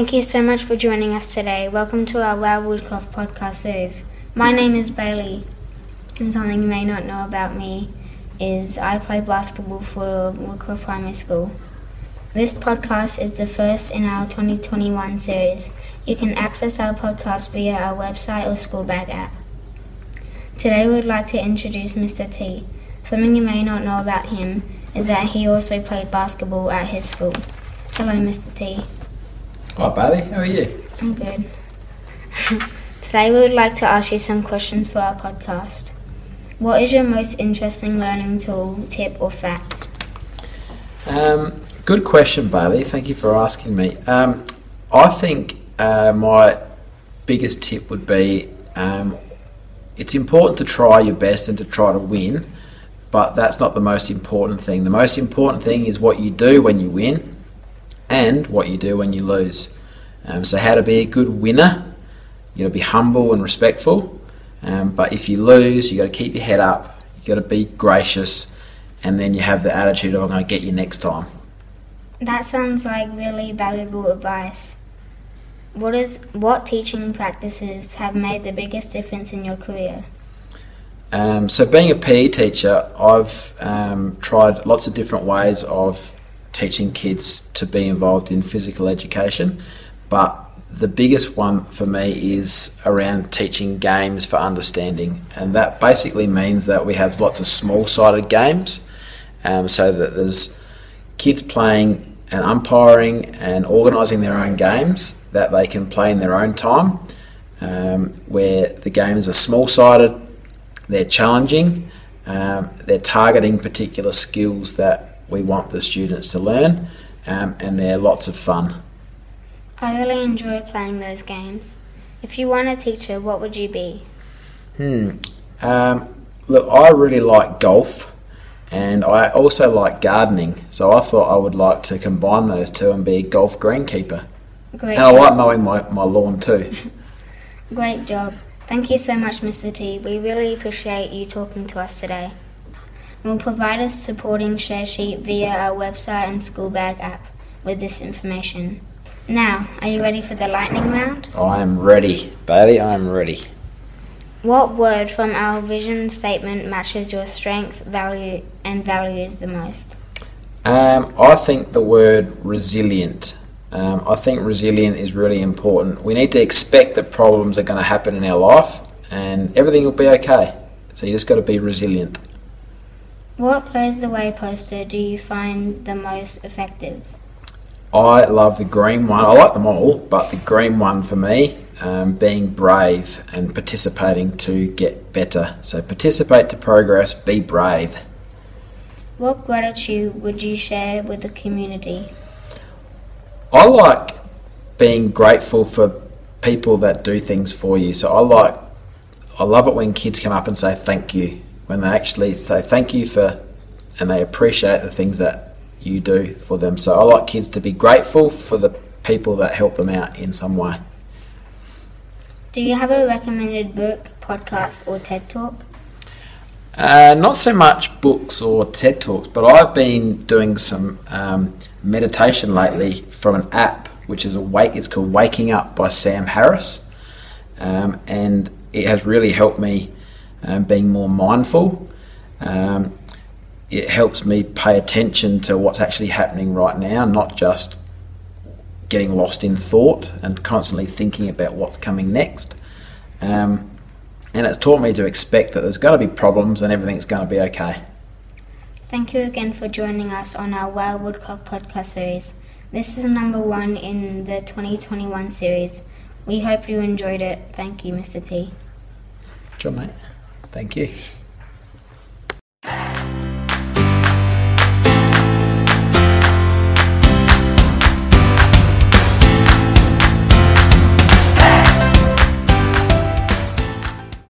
Thank you so much for joining us today. Welcome to our Wow Woodcroft podcast series. My name is Bailey, and something you may not know about me is I play basketball for Woodcroft Primary School. This podcast is the first in our 2021 series. You can access our podcast via our website or Skoolbag app. Today we would like to introduce Mr. T. Something you may not know about him is that he also played basketball at his school. Hello, Mr. T. Hi Bailey, how are you? I'm good. Today we would like to ask you some questions for our podcast. What is your most interesting learning tool, tip, or fact? Um, good question, Bailey. Thank you for asking me. Um, I think uh, my biggest tip would be um, it's important to try your best and to try to win, but that's not the most important thing. The most important thing is what you do when you win and what you do when you lose. Um, so, how to be a good winner, you got to be humble and respectful. Um, but if you lose, you got to keep your head up, you got to be gracious, and then you have the attitude of, I'm going to get you next time. That sounds like really valuable advice. What is what teaching practices have made the biggest difference in your career? Um, so, being a PE teacher, I've um, tried lots of different ways of teaching kids to be involved in physical education, but the biggest one for me is around teaching games for understanding, and that basically means that we have lots of small sided games um, so that there's kids playing and umpiring and organising their own games that they can play in their own time, um, where the games are small sided, they're challenging, um, they're targeting particular skills that we want the students to learn, um, and they're lots of fun. I really enjoy playing those games. If you weren't a teacher, what would you be? Hmm. Um, look, I really like golf and I also like gardening, so I thought I would like to combine those two and be a golf greenkeeper. Great and I like mowing my, my lawn too. Great job. Thank you so much, Mr. T. We really appreciate you talking to us today. We'll provide a supporting share sheet via our website and Skoolbag app with this information. Now, are you ready for the lightning round? I am ready, Bailey, I am ready. What word from our vision statement matches your strength, value, and values the most? Um, I think the word resilient. Um, I think resilient is really important. We need to expect that problems are going to happen in our life and everything will be okay. So you just got to be resilient. What Play is the Way poster do you find the most effective? I love the green one. I like them all, but the green one for me, um, being brave and participating to get better. So participate to progress, be brave. What gratitude would you share with the community? I like being grateful for people that do things for you. So I like, I love it when kids come up and say thank you. When they actually say thank you for, and they appreciate the things that you do for them. So I like kids to be grateful for the people that help them out in some way. Do you have a recommended book, podcast, or TED Talk? Uh, not so much books or TED Talks, but I've been doing some um, meditation lately from an app which is a wake. It's called Waking Up by Sam Harris, um, and it has really helped me um, being more mindful. Um, it helps me pay attention to what's actually happening right now, not just getting lost in thought and constantly thinking about what's coming next. Um, and it's taught me to expect that there's going to be problems and everything's going to be okay. Thank you again for joining us on our Wow Woodcroft podcast series. This is number one in the 2021 series. We hope you enjoyed it. Thank you, Mr. T. Sure, mate. Thank you.